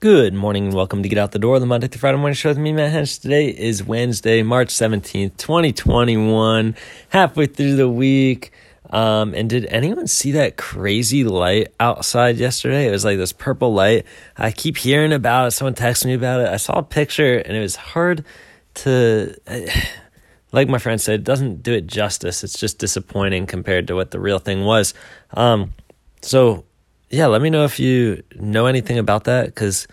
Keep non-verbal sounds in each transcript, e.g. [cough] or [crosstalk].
Good morning and welcome to Get Out the Door, the Monday through Friday morning show with me, Matt Hench. Today is Wednesday, March 17th, 2021, halfway through the week. Um, and did anyone see that crazy light outside yesterday? It was like this purple light. I keep hearing about it. Someone texted me about it. I saw a picture and it was hard to, [sighs] like my friend said, it doesn't do it justice. It's just disappointing compared to what the real thing was. Um, so yeah, let me know if you know anything about that because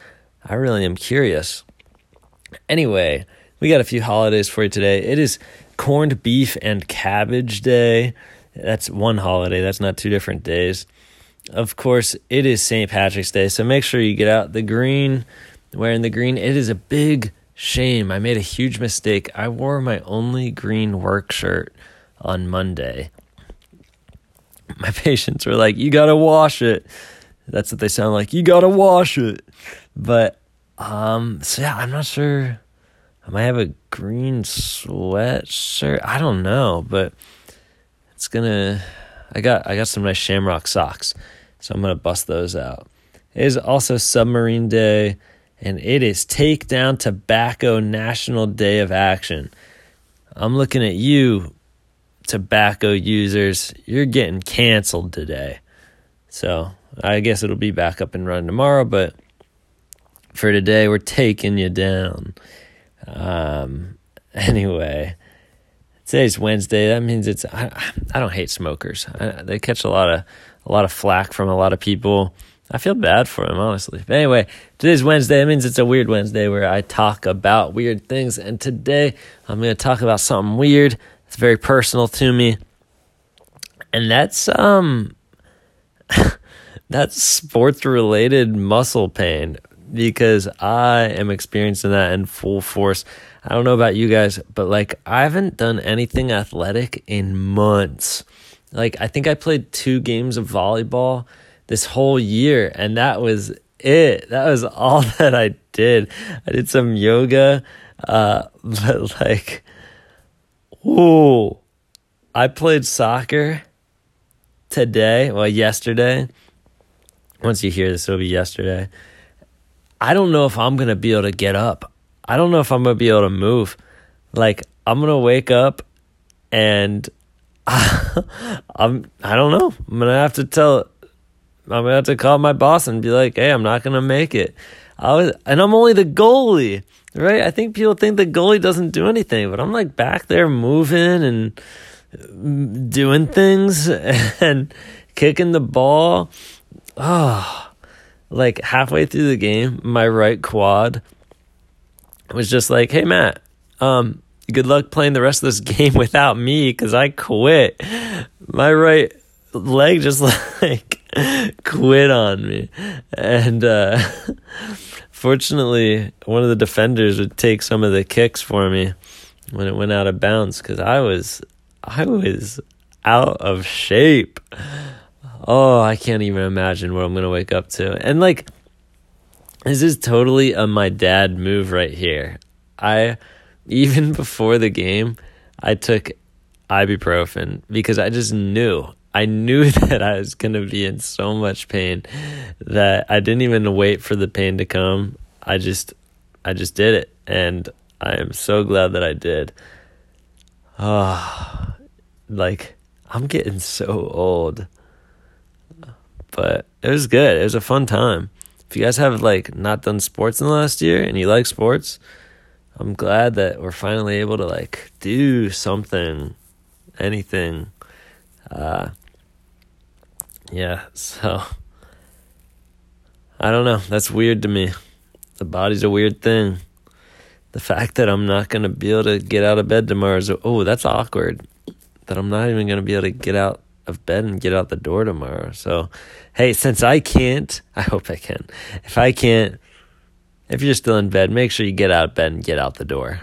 I really am curious. Anyway, we got a few holidays for you today. It is corned beef and cabbage day. That's one holiday, that's not two different days. Of course, it is St. Patrick's Day, so make sure you get out the green, wearing the green. It is a big shame. I made a huge mistake. I wore my only green work shirt on Monday [laughs] my patients were like, "You gotta wash it." That's what they sound like. You gotta wash it. But um, so yeah, I'm not sure. I might have a green sweatshirt. I don't know, but it's gonna. I got I got some nice Shamrock socks, so I'm gonna bust those out. It is also Submarine Day, and it is Take Down Tobacco National Day of Action. I'm looking at you, tobacco users, you're getting canceled today. So I guess it'll be back up and running tomorrow, but for today, we're taking you down. Um, [laughs] anyway, today's Wednesday. That means it's. I, I don't hate smokers. I, they catch a lot of a lot of flack from a lot of people. I feel bad for them, honestly. But anyway, today's Wednesday. That means it's a weird Wednesday where I talk about weird things. And today, I'm going to talk about something weird it's very personal to me. And that's um [laughs] that's sports related muscle pain because I am experiencing that in full force. I don't know about you guys, but like I haven't done anything athletic in months. Like I think I played 2 games of volleyball this whole year and that was it. That was [laughs] all that I did. I did some yoga uh [laughs] but like Ooh, I played soccer today, well, yesterday. Once you hear this, it'll be yesterday. I don't know if I'm to be able to get up. I don't know if I'm to be able to move. Like, I'm to wake up and [laughs] I'm, I don't know. I'm to have to tell, I'm to have to call my boss and be like, hey, I'm not to make it. I was, and I'm only the goalie right? I think people think the goalie doesn't do anything, but I'm like back there moving and doing things [laughs] and kicking the ball. Oh, like halfway through the game, my right quad was just like, "Hey Matt, um, good luck playing the rest of this [laughs] game without me because I quit." My right leg just [laughs] like quit on me, and uh, fortunately, one of the defenders would take some of the kicks for me when it went out of bounds because I was I was out of shape. Oh, I can't even imagine what I'm gonna wake up to. And like, this is totally a my dad move right here. I even [laughs] before the game, I took ibuprofen because I just knew I knew [laughs] that I was going to be in so much pain that I didn't even wait for the pain to come. I just I just did it and I am so glad that I did. Oh, [sighs] like I'm getting so old. But it was good. It was a fun time. If you guys have like not done sports in the last year and you like sports, I'm glad that we're finally able to like do something, anything. Uh, yeah, so I don't know. That's weird to me. The body's a weird thing. The fact that I'm not going to be able to get out of bed tomorrow is, oh, that's awkward. That I'm not even going to be able to get out of bed and get out the door tomorrow. So, hey, since I can't, I hope I can. If I can't, if you're still in bed, make sure you get out of bed and get out the door.